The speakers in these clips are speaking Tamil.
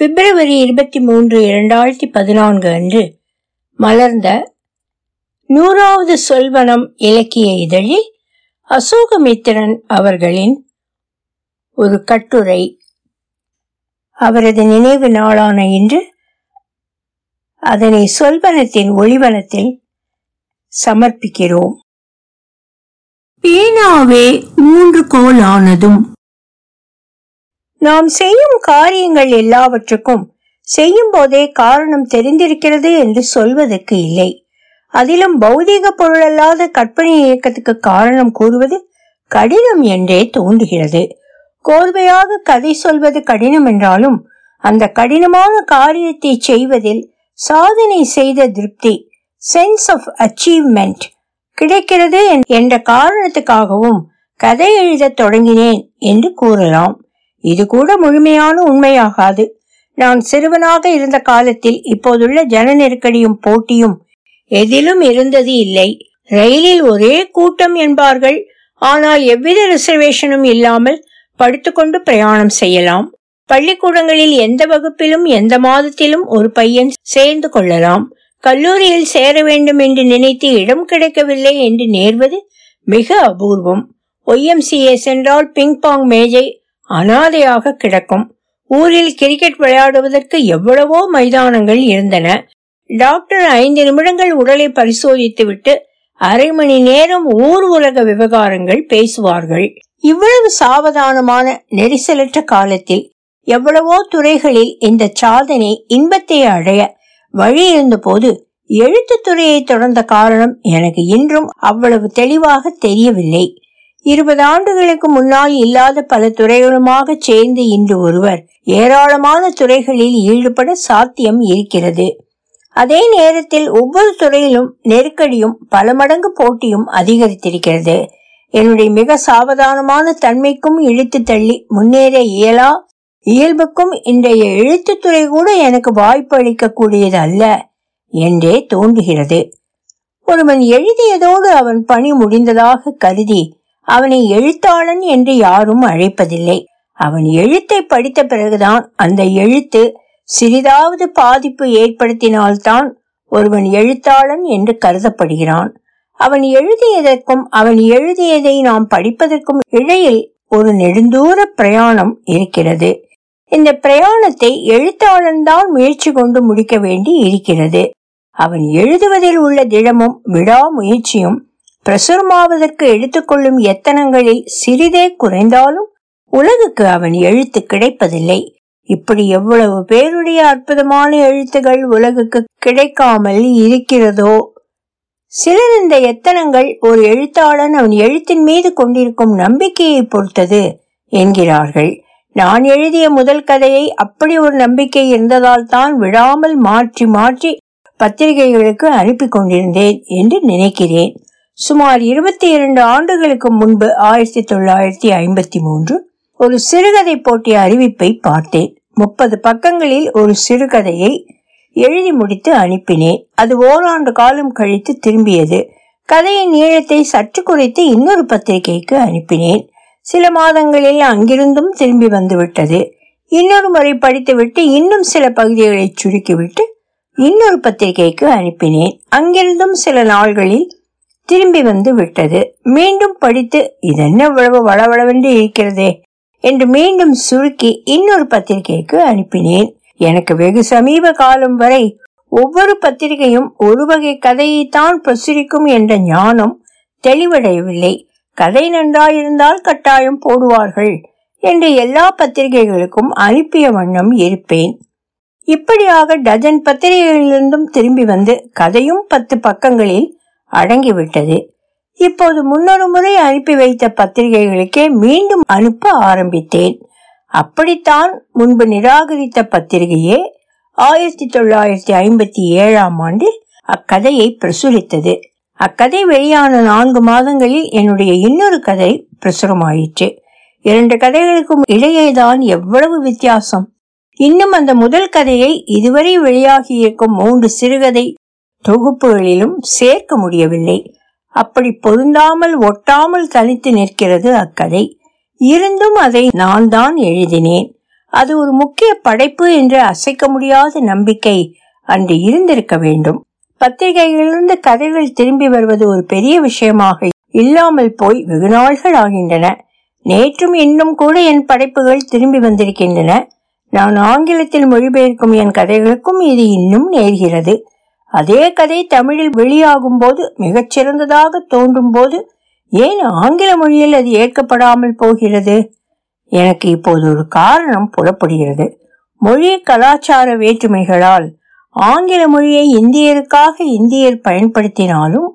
பிப்ரவரி இருபத்தி மூன்று இரண்டாயிரத்தி பதினான்கு அன்று மலர்ந்த நூறாவது சொல்வனம் இலக்கிய இதழில் அசோகமித்திரன் அவர்களின் ஒரு கட்டுரை. அவரது நினைவு நாளான இன்று அதனை சொல்வனத்தின் ஒளிவனத்தில் சமர்ப்பிக்கிறோம். பேனாவே மூன்று கோலானதும் நாம் செய்யும் காரியங்கள் எல்லாவற்றுக்கும் செய்யும் போதே காரணம் தெரிந்திருக்கிறது என்று சொல்வதற்கு இல்லை. அதிலும் பௌதீக பொருளல்லாத கற்பனை இயக்கத்துக்கு காரணம் கூறுவது கடினம் என்றே தோன்றுகிறது. கோர்வையாக கதை சொல்வது கடினம் என்றாலும் அந்த கடினமான காரியத்தை செய்வதில் சாதனை செய்த திருப்தி சென்ஸ் ஆஃப் அச்சீவ்மெண்ட் கிடைக்கிறது என்ற காரணத்துக்காகவும் கதை எழுதத் தொடங்கினேன் என்று கூறலாம். இது கூட முழுமையான உண்மையாகாது. நான் சிறுவனாக இருந்த காலத்தில் இப்போதுள்ள ஜன நெருக்கடியும் போட்டியும் எதிலும் இருந்தது இல்லை. ரயிலில் ஒரே கூட்டம் என்பார்கள். ஆனால் எவ்வித ரிசர்வேஷனும் இல்லாமல் படுத்துக்கொண்டு பிரயாணம் செய்யலாம். பள்ளிக்கூடங்களில் எந்த வகுப்பிலும் எந்த மாதத்திலும் ஒரு பையன் சேர்ந்து கொள்ளலாம். கல்லூரியில் சேர வேண்டும் என்று நினைத்து இடம் கிடைக்கவில்லை என்று நேர்வது மிக அபூர்வம். ஒய்எம்சிஏ சென்றால் பிங் பாங் மேஜை அனாதையாக கிடக்கும். ஊரில் கிரிக்கெட் விளையாடுவதற்கு எவ்வளவோ மைதானங்கள் இருந்தன. டாக்டர் ஐந்து நிமிடங்கள் உடலை பரிசோதித்துவிட்டு அரை மணி நேரம் ஊர் உலக விவகாரங்கள் பேசுவார்கள். இவ்வளவு சாவதானமான நெரிசலற்ற காலத்தில் எவ்வளவோ துறைகளில் இந்த சாதனை இன்பத்தை அடைய வழி இருந்த போது எழுத்து துறையை தொடர்ந்த காரணம் எனக்கு இன்றும் அவ்வளவு தெளிவாக தெரியவில்லை. இருபது ஆண்டுகளுக்கு முன்னால் இல்லாத பல துறைகளுமாக சேர்ந்து இன்று ஒருவர் ஏராளமான துறைகளில் ஈடுபட சாத்தியம் இருக்கிறது. அதே நேரத்தில் ஒவ்வொரு துறையிலும் நெருக்கடியும் பல மடங்கு போட்டியும் அதிகரித்திருக்கிறது. என்னுடைய மிக சாவதானமான தன்மைக்கும் இழுத்து தள்ளி முன்னேற இயலா இயல்புக்கும் இன்றைய எழுத்துத்துறை கூட எனக்கு வாய்ப்பு அளிக்கக்கூடியது அல்ல என்றே தோன்றுகிறது. ஒருவன் எழுதியதோடு அவன் பணி முடிந்ததாக கருதி அவனை எழுத்தாளன் என்று யாரும் அழைப்பதில்லை. அவன் எழுத்தை படித்த பிறகுதான் அந்த எழுத்து சிறிதாவது பாதிப்பு ஏற்படுத்தினால்தான் ஒருவன் எழுத்தாளன் என்று கருதப்படுகிறான். அவன் எழுதியதற்கும் அவன் எழுதியதை நாம் படிப்பதற்கும் இடையில் ஒரு நெடுந்தூர பிரயாணம் இருக்கிறது. இந்த பிரயாணத்தை எழுத்தாளன் தான் முயற்சி கொண்டு முடிக்க வேண்டி இருக்கிறது. அவன் எழுதுவதில் உள்ள திடமும் விடாமுயற்சியும் பிரசுரமாவதற்கு எடுத்துக்கொள்ளும் எத்தனங்களில் சிறிதே குறைந்தாலும் உலகுக்கு அவன் எழுத்து கிடைப்பதில்லை. இப்படி எவ்வளவு பேருடைய அற்புதமான எழுத்துகள் உலகுக்கு கிடைக்காமல் இருக்கிறதோ? சிலர் இந்த எத்தனங்கள் ஒரு எழுத்தாளன் அவன் எழுத்தின் மீது கொண்டிருக்கும் நம்பிக்கையை பொறுத்தது என்கிறார்கள். நான் எழுதிய முதல் கதையை அப்படி ஒரு நம்பிக்கை இருந்ததால் தான் விடாமல் மாற்றி மாற்றி பத்திரிகைகளுக்கு அனுப்பி கொண்டிருந்தேன் என்று நினைக்கிறேன். சுமார் இருபத்தி இரண்டு ஆண்டுகளுக்கு முன்பு ஆயிரத்தி தொள்ளாயிரத்தி ஐம்பத்தி மூன்று ஒரு சிறுகதை போட்டிய அறிவிப்பை பார்த்தேன். முப்பது பக்கங்களில் ஒரு சிறுகதையை எழுதி முடித்து அனுப்பினேன். அது ஓராண்டு காலம் கழித்து திரும்பியது. கதையின் நீளத்தை சற்று குறைத்து இன்னொரு பத்திரிகைக்கு அனுப்பினேன். சில மாதங்களில் அங்கிருந்தும் திரும்பி வந்துவிட்டது. இன்னொரு முறை படித்துவிட்டு இன்னும் சில பகுதிகளை சுருக்கிவிட்டு இன்னொரு பத்திரிகைக்கு அனுப்பினேன். அங்கிருந்தும் சில நாள்களில் திரும்பி வந்து விட்டது. மீண்டும் படித்து இதென்ன இவ்வளவு வளவளவென்று இருக்கிறதே? என்று மீண்டும் சுருக்கி இன்னொரு பத்திரிகைக்கு அனுப்பினேன். எனக்கு வெகு சமீப காலம் வரை ஒவ்வொரு பத்திரிகையும் ஒரு வகை கதையைத்தான் பிரசுரிக்கும் என்ற ஞானம் தெளிவடையவில்லை. கதை நன்றாயிருந்தால் கட்டாயம் போடுவார்கள் என்று எல்லா பத்திரிகைகளுக்கும் அனுப்பிய வண்ணம் இருப்பேன். இப்படியாக டஜன் பத்திரிகைகளிலிருந்தும் திரும்பி வந்து கதையும் பத்து பக்கங்களில் அடங்கிவிட்டது. இப்போது முன்னொரு முறை அனுப்பி வைத்த பத்திரிகைகளுக்கே மீண்டும் அனுப்ப ஆரம்பித்தேன். அப்படித்தான் முன்பு நிராகரித்த பத்திரிகையே ஆயிரத்தி தொள்ளாயிரத்தி ஐம்பத்தி ஏழாம் ஆண்டில் அக்கதையை பிரசுரித்தது. அக்கதை வெளியான நான்கு மாதங்களில் என்னுடைய இன்னொரு கதை பிரசுரமாயிற்று. இரண்டு கதைகளுக்கும் இடையேதான் எவ்வளவு வித்தியாசம். இன்னும் அந்த முதல் கதையை இதுவரை வெளியாகியிருக்கும் மூன்று சிறுகதை தொகுப்புகளிலும் சேர்க்க முடியவில்லை. அப்படி பொருந்தாமல் ஒட்டாமல் தனித்து நிற்கிறது அக்கதை. இருந்தும் அதை நான் தான் எழுதினேன். அது ஒரு முக்கிய படைப்பு என்று அசைக்க முடியாத நம்பிக்கை அன்று இருந்திருக்க வேண்டும். பத்திரிகைகளிலிருந்து கதைகள் திரும்பி வருவது ஒரு பெரிய விஷயமாக இல்லாமல் போய் வெகு நாள்கள் ஆகின்றன. நேற்றும் இன்னும் கூட என் படைப்புகள் திரும்பி வந்திருக்கின்றன. நான் ஆங்கிலத்தில் மொழிபெயர்க்கும் என் கதைகளுக்கும் இது இன்னும் நேர்கிறது. அதே கதை தமிழில் வெளியாகும் போது மிகச்சிறந்ததாக தோன்றும் போது ஏன் ஆங்கில மொழியில் அது ஏற்கப்படாமல் போகிறது? எனக்கு இப்போது ஒரு காரணம் புலப்படுகிறது. மொழி கலாச்சார வேற்றுமைகளால் ஆங்கில மொழியை இந்தியருக்காக இந்தியர் பயன்படுத்தினாலும்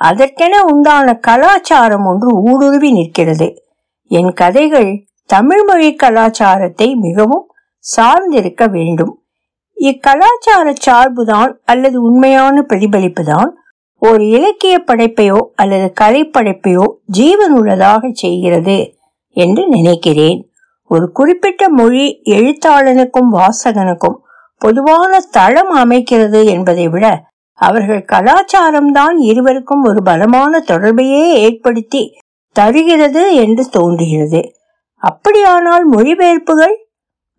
அதற்கென உண்டான கலாச்சாரம் ஒன்று ஊடுருவி நிற்கிறது. என் கதைகள் தமிழ் மொழி கலாச்சாரத்தை மிகவும் சார்ந்திருக்க வேண்டும். இக்கலாச்சார சார்புதான் அல்லது உண்மையான பிரதிபலிப்புதான்? ஒரு இலக்கிய படைப்பையோ அல்லது கலைப்படைப்பையோ ஜீவன் உள்ளதாக செய்கிறது என்று நினைக்கிறேன். ஒரு குறிப்பிட்ட மொழி எழுத்தாளனுக்கும் வாசகனுக்கும் பொதுவான தளம் அமைக்கிறது என்பதை விட அவர்கள் கலாச்சாரம்தான் இருவருக்கும் ஒரு பலமான தொடர்பையே ஏற்படுத்தி தருகிறது என்று தோன்றுகிறது. அப்படியானால் மொழிபெயர்ப்புகள்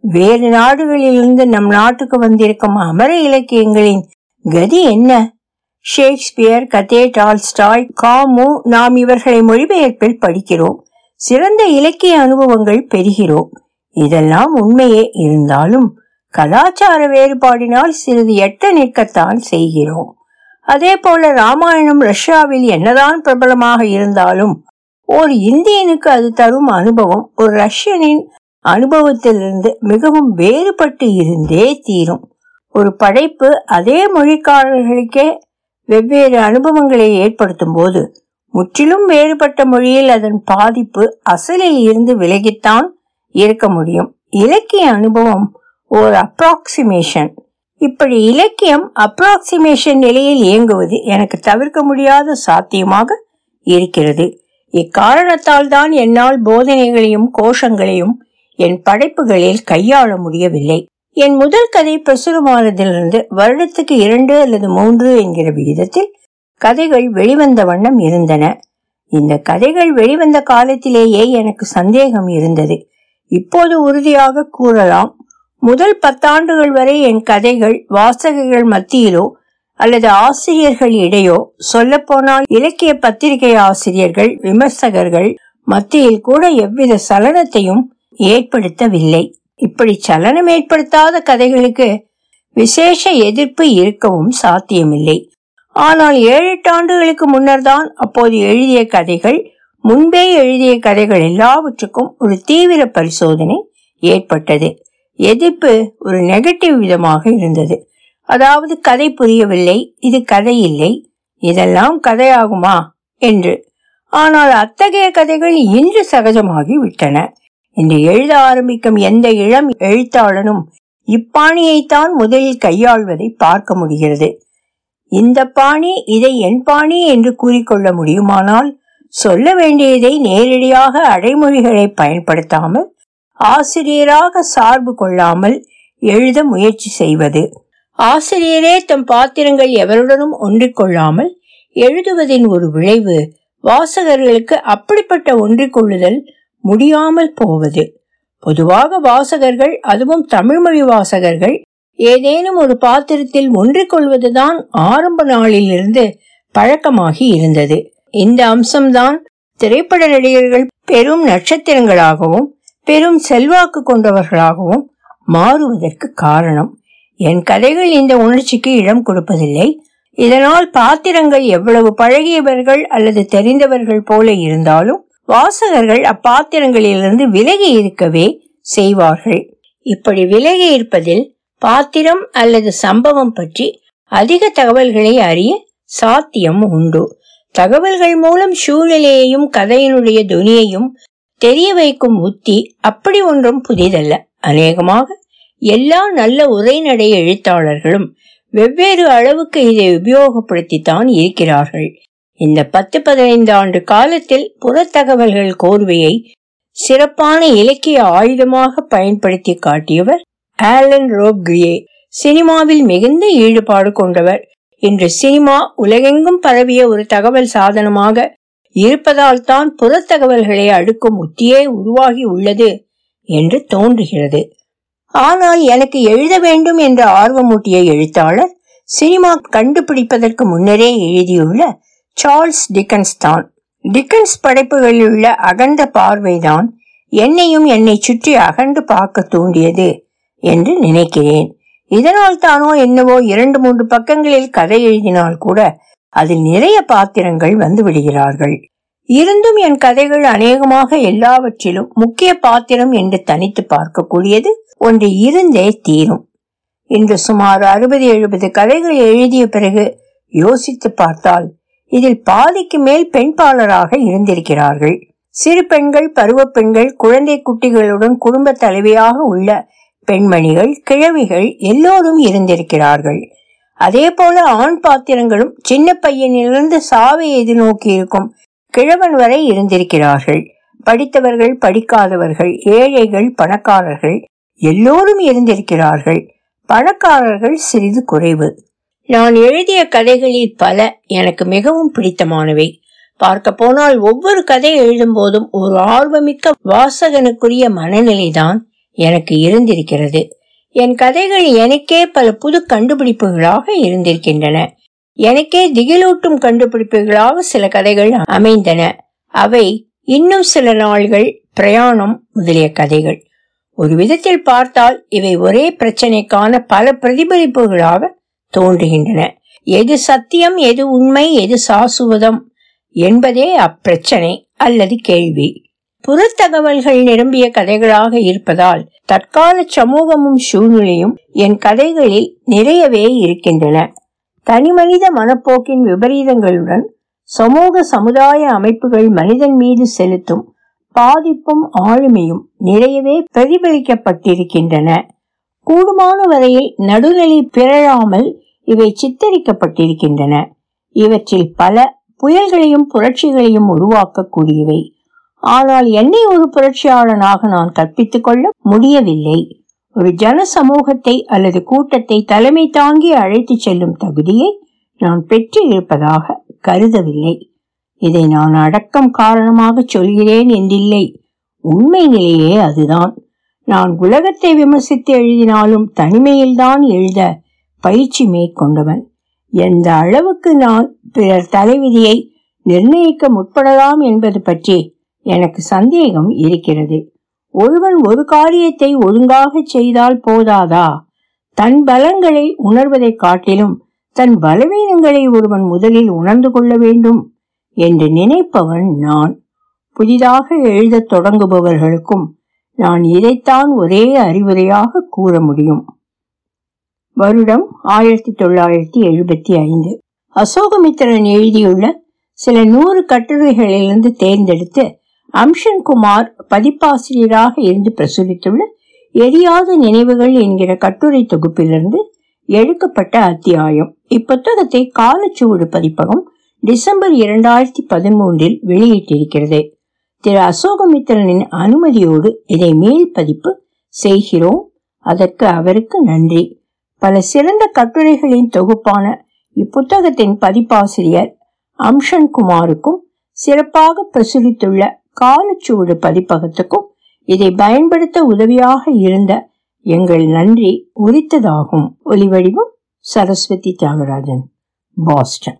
வேறு நாடுகளிலிருந்து நம் நாட்டுக்கு வந்திருக்கும் அமர இலக்கியங்களின் கதி என்ன? ஷேக்ஸ்பியர் கதே டால்ஸ்டாய் காமு நாம் இவர்களை மொழிபெயர்ப்பில் படிக்கிறோம். சிறந்த இலக்கிய அனுபவங்கள் பெறுகிறோம். இதெல்லாம் உண்மையே இருந்தாலும் கலாச்சார வேறுபாடினால் சிறிது எட்ட நிற்கத்தான் செய்கிறோம். அதே போல ராமாயணம் ரஷ்யாவில் என்னதான் பிரபலமாக இருந்தாலும் ஒரு இந்தியனுக்கு அது தரும் அனுபவம் ஒரு ரஷ்யனின் அனுபவத்திலிருந்து மிகவும் வேறுபட்டு இருந்தே தீரும். ஒரு படைப்பு அதே மொழிக்காரர்களுக்கே வெவ்வேறு அனுபவங்களை ஏற்படுத்தும் போது முற்றிலும் வேறுபட்ட மொழியில் அதன் பாதிப்பு அசலில் இருந்து விலகித்தான் இருக்க முடியும். இலக்கிய அனுபவம் ஓர் அப்ராக்சிமேஷன் இப்படி இலக்கியம் அப்ராக்சிமேஷன் நிலையில் இயங்குவது எனக்கு தவிர்க்க முடியாத சாத்தியமாக இருக்கிறது. இக்காரணத்தால் தான் என்னால் போதனைகளையும் கோஷங்களையும் என் படைப்புகளில் கையாள முடியவில்லை. என் முதல் கதை பிரசுரமானதிலிருந்து வருடத்துக்கு இரண்டு அல்லது மூன்று என்கிற விகிதத்தில் கதைகள் வெளிவந்த வண்ணம் இருந்தன. இந்த கதைகள் வெளிவந்த காலத்திலேயே எனக்கு சந்தேகம் இருந்தது. இப்போது உறுதியாக கூறலாம். முதல் பத்தாண்டுகள் வரை என் கதைகள் வாசகர்கள் மத்தியிலோ அல்லது ஆசிரியர்கள் இடையோ சொல்லப்போனால் இலக்கிய பத்திரிகை ஆசிரியர்கள் விமர்சகர்கள் மத்தியில் கூட எவ்வித சலனத்தையும் ஏற்படுத்தவில்லை. இப்படி சலனம் ஏற்படுத்தாத கதைகளுக்கு விசேஷ எதிர்ப்பு இருக்கவும் சாத்தியமில்லை. ஆனால் ஏழு எட்டு ஆண்டுகளுக்கு முன்னர் தான் அப்போது எழுதிய கதைகள் முன்பே எழுதிய கதைகள் எல்லாவற்றுக்கும் ஒரு தீவிர பரிசோதனை ஏற்பட்டது. எதிர்ப்பு ஒரு நெகட்டிவ் விதமாக இருந்தது. அதாவது கதை புரியவில்லை இது கதை இல்லை இதெல்லாம் கதையாகுமா? என்று. ஆனால் அத்தகைய கதைகள் இன்று சகஜமாகி விட்டன என்று எழுத ஆரம்பிக்கும் எந்த இளம் எழுத்தாளனும் இப்பாணியைத்தான் முதலில் கையாள்வதை பார்க்க முடிகிறது. இந்த பாணி இதை என் பாணி என்று கூறிக்கொள்ள முடியுமானால் சொல்ல வேண்டியதை நேரடியாக அடைமொழிகளை பயன்படுத்தாமல் ஆசிரியராக சார்பு கொள்ளாமல் எழுத முயற்சி செய்வது. ஆசிரியரே தம் பாத்திரங்கள் எவருடனும் ஒன்றிக்கொள்ளாமல் எழுதுவதின் ஒரு விளைவு வாசகர்களுக்கு அப்படிப்பட்ட ஒன்றிக்கொள்ளுதல் முடியாமல் போவது. பொதுவாக வாசகர்கள் அதுவும் தமிழ்மொழி வாசகர்கள் ஏதேனும் ஒரு பாத்திரத்தில் ஒன்றிக்கொள்வதுதான் ஆரம்ப நாளிலிருந்து பழக்கமாகி இருந்தது. இந்த அம்சம்தான் திரைப்பட நடிகர்கள் பெரும் நட்சத்திரங்களாகவும் பெரும் செல்வாக்கு கொண்டவர்களாகவும் மாறுவதற்கு காரணம். என் கதைகள் இந்த உணர்ச்சிக்கு இடம் கொடுப்பதில்லை. இதனால் பாத்திரங்கள் எவ்வளவு பழகியவர்கள் அல்லது தெரிந்தவர்கள் போல இருந்தாலும் வாசகர்கள் அப்பாத்திரங்களிலிருந்து விலகி இருக்கவே செய்வார்கள். இப்படி விலகி இருப்பதில் பாத்திரம் அல்லது சம்பவம் பற்றி அதிக தகவல்களை அறிய சாத்தியம் உண்டு. தகவல்கள் மூலம் சூழ்நிலையையும் கதையினுடைய துணியையும் தெரிய வைக்கும் உத்தி அப்படி ஒன்றும் புதிதல்ல. அநேகமாக எல்லா நல்ல உரைநடை எழுத்தாளர்களும் வெவ்வேறு அளவுக்கு இதை உபயோகப்படுத்தித்தான் இருக்கிறார்கள். இந்த பத்து பதினைந்து ஆண்டு காலத்தில் புறத்தகவல்கள் கோர்வையை சிறப்பான இலக்கிய ஆயுதமாக பயன்படுத்தி காட்டியவர் ஆலன் ரோக்ரியே சினிமாவில் மிகுந்த ஈடுபாடு கொண்டவர். இன்று சினிமா உலகெங்கும் பரவிய ஒரு தகவல் சாதனமாக இருப்பதால் தான் புறத்தகவல்களை அடுக்கும் உத்தியே உருவாகி உள்ளது என்று தோன்றுகிறது. ஆனால் எனக்கு எழுத வேண்டும் என்ற ஆர்வமூட்டிய எழுத்தாளர் சினிமா கண்டுபிடிப்பதற்கு முன்னரே எழுதியுள்ள சார்ல்ஸ் டிக்கன்ஸ் தான். டிக்கன்ஸ் படைப்புகளில் உள்ள அகண்ட பார்வைதான் என்னையும் என்னை சுற்றி அகண்டு பார்க்க தூண்டியது என்று நினைக்கிறேன். இதனால் தானோ என்னவோ இரண்டு மூன்று பக்கங்களில் கதை எழுதினால் கூட அதில் நிறைய பாத்திரங்கள் வந்து விடுகிறார்கள். இருந்தும் என் கதைகள் அநேகமாக எல்லாவற்றிலும் முக்கிய பாத்திரம் என்று தனித்து பார்க்கக்கூடியது ஒன்று இருந்தே தீரும். இன்று சுமார் அறுபது எழுபது கதைகள் எழுதிய பிறகு யோசித்து பார்த்தால் இதில் பாதிக்கு மேல் பெண்பாளராக இருந்திருக்கிறார்கள். சிறு பெண்கள் பருவ பெண்கள் குழந்தை குட்டிகளுடன் குடும்ப தலைவியாக உள்ள பெண்மணிகள் கிழவிகள் எல்லோரும் இருந்திருக்கிறார்கள். அதே போல ஆண் பாத்திரங்களும் சின்ன பையனிலிருந்து சாவை எதிர்நோக்கி இருக்கும் கிழவன் வரை இருந்திருக்கிறார்கள். படித்தவர்கள் படிக்காதவர்கள் ஏழைகள் பணக்காரர்கள் எல்லோரும் இருந்திருக்கிறார்கள். பணக்காரர்கள் சிறிது குறைவு. நான் எழுதிய கதைகளில் பல எனக்கு மிகவும் பிடித்தமானவை. பார்க்க போனால் ஒவ்வொரு கதை எழுதும் போதும் ஒரு ஆர்வமிக்க வாசகனுக்குரிய மனநிலைதான் எனக்கு இருந்திருக்கிறது. என் கதைகள் எனக்கே பல புது கண்டுபிடிப்புகளாக இருந்திருக்கின்றன. எனக்கே திகிலூட்டும் கண்டுபிடிப்புகளாக சில கதைகள் அமைந்தன. அவை இன்னும் சில நாள்கள் பிரயாணம் முதலிய கதைகள். ஒரு விதத்தில் பார்த்தால் இவை ஒரே பிரச்சனைக்கான பல பிரதிபலிப்புகளாக தோன்றுகின்றன. எது சத்தியம் எது உண்மை எது சாசுவதம் என்பதே அப்பிரச்சனை அல்லது கேள்வி. புறத்தகவல்கள் நிரம்பிய கதைகளாக இருப்பதால் தற்கால சமூகமும் சூழ்நிலையும் என் கதைகளில் நிறையவே இருக்கின்றன. தனிமனித மனப்போக்கின் விபரீதங்களுடன் சமூக சமுதாய அமைப்புகள் மனிதன் மீது செலுத்தும் பாதிப்பும் ஆளுமையும் நிறையவே பிரதிபலிக்கப்பட்டிருக்கின்றன. கூடுமான வரையில் நடுநிலை பிறழாமல் இவை சித்தரிக்கப்பட்டிருக்கின்றன. இவற்றில் பல புயல்களையும் புரட்சிகளையும் உருவாக்கக்கூடியவை. ஆனால் என்னை ஒரு புரட்சியாளனாக நான் கற்பித்துக் கொள்ள முடியவில்லை. ஒரு ஜன சமூகத்தை அல்லது கூட்டத்தை தலைமை தாங்கி அழைத்து செல்லும் தகுதியை நான் பெற்று இருப்பதாக கருதவில்லை. இதை நான் அடக்கம் காரணமாக சொல்கிறேன் என்றில்லை. உண்மை நிலையே அதுதான். நான் உலகத்தை விமர்சித்து எழுதினாலும் தனிமையில்தான் எழுத பயிற்சி மேற்கொண்டவன். எந்த அளவுக்கு நான் பிறர் தலைவிதியை நிர்ணயிக்க முற்படலாம் என்பது பற்றி எனக்கு சந்தேகம் இருக்கிறது. ஒருவன் ஒரு காரியத்தை ஒழுங்காக செய்தால் போதாதா? தன் பலங்களை உணர்வதை காட்டிலும் தன் பலவீனங்களை ஒருவன் முதலில் உணர்ந்து கொள்ள வேண்டும் என்று நினைப்பவன் நான். புதிதாக எழுதத் தொடங்குபவர்களுக்கும் நான் இதைத்தான் ஒரே அறிவுரையாக கூற முடியும்? வருடம் ஆயிரத்தி தொள்ளாயிரத்தி எழுபத்தி ஐந்து. அசோகமித்திரன் எழுதியுள்ள சில நூறு கட்டுரைகளிலிருந்து தேர்ந்தெடுத்து அம்ஷன் குமார் பதிப்பாசிரியராக இருந்து பிரசுரித்துள்ள எரியாத நினைவுகள் என்கிற கட்டுரை தொகுப்பிலிருந்து எடுக்கப்பட்ட அத்தியாயம். இப்புத்தகத்தை காலச்சுவடு பதிப்பகம் டிசம்பர் இரண்டாயிரத்தி பதிமூன்றில் வெளியிட்டிருக்கிறது. திரு அசோகமித்திரனின் அனுமதியோடு இதை மேல் பதிப்பு செய்கிறோம். அதற்கு அவருக்கு நன்றி. பல சிறந்த கட்டுரைகளின் தொகுப்பான இப்புத்தகத்தின் பதிப்பாசிரியர் அம்ஷன் குமாருக்கும் சிறப்பாக பிரசுரித்துள்ள காலச்சுவடு பதிப்பகத்துக்கும் இதை பயன்படுத்த உதவியாக இருந்த எங்கள் நன்றி உரித்ததாகும். ஒலிவடிவம் சரஸ்வதி தியாகராஜன் பாஸ்டன்.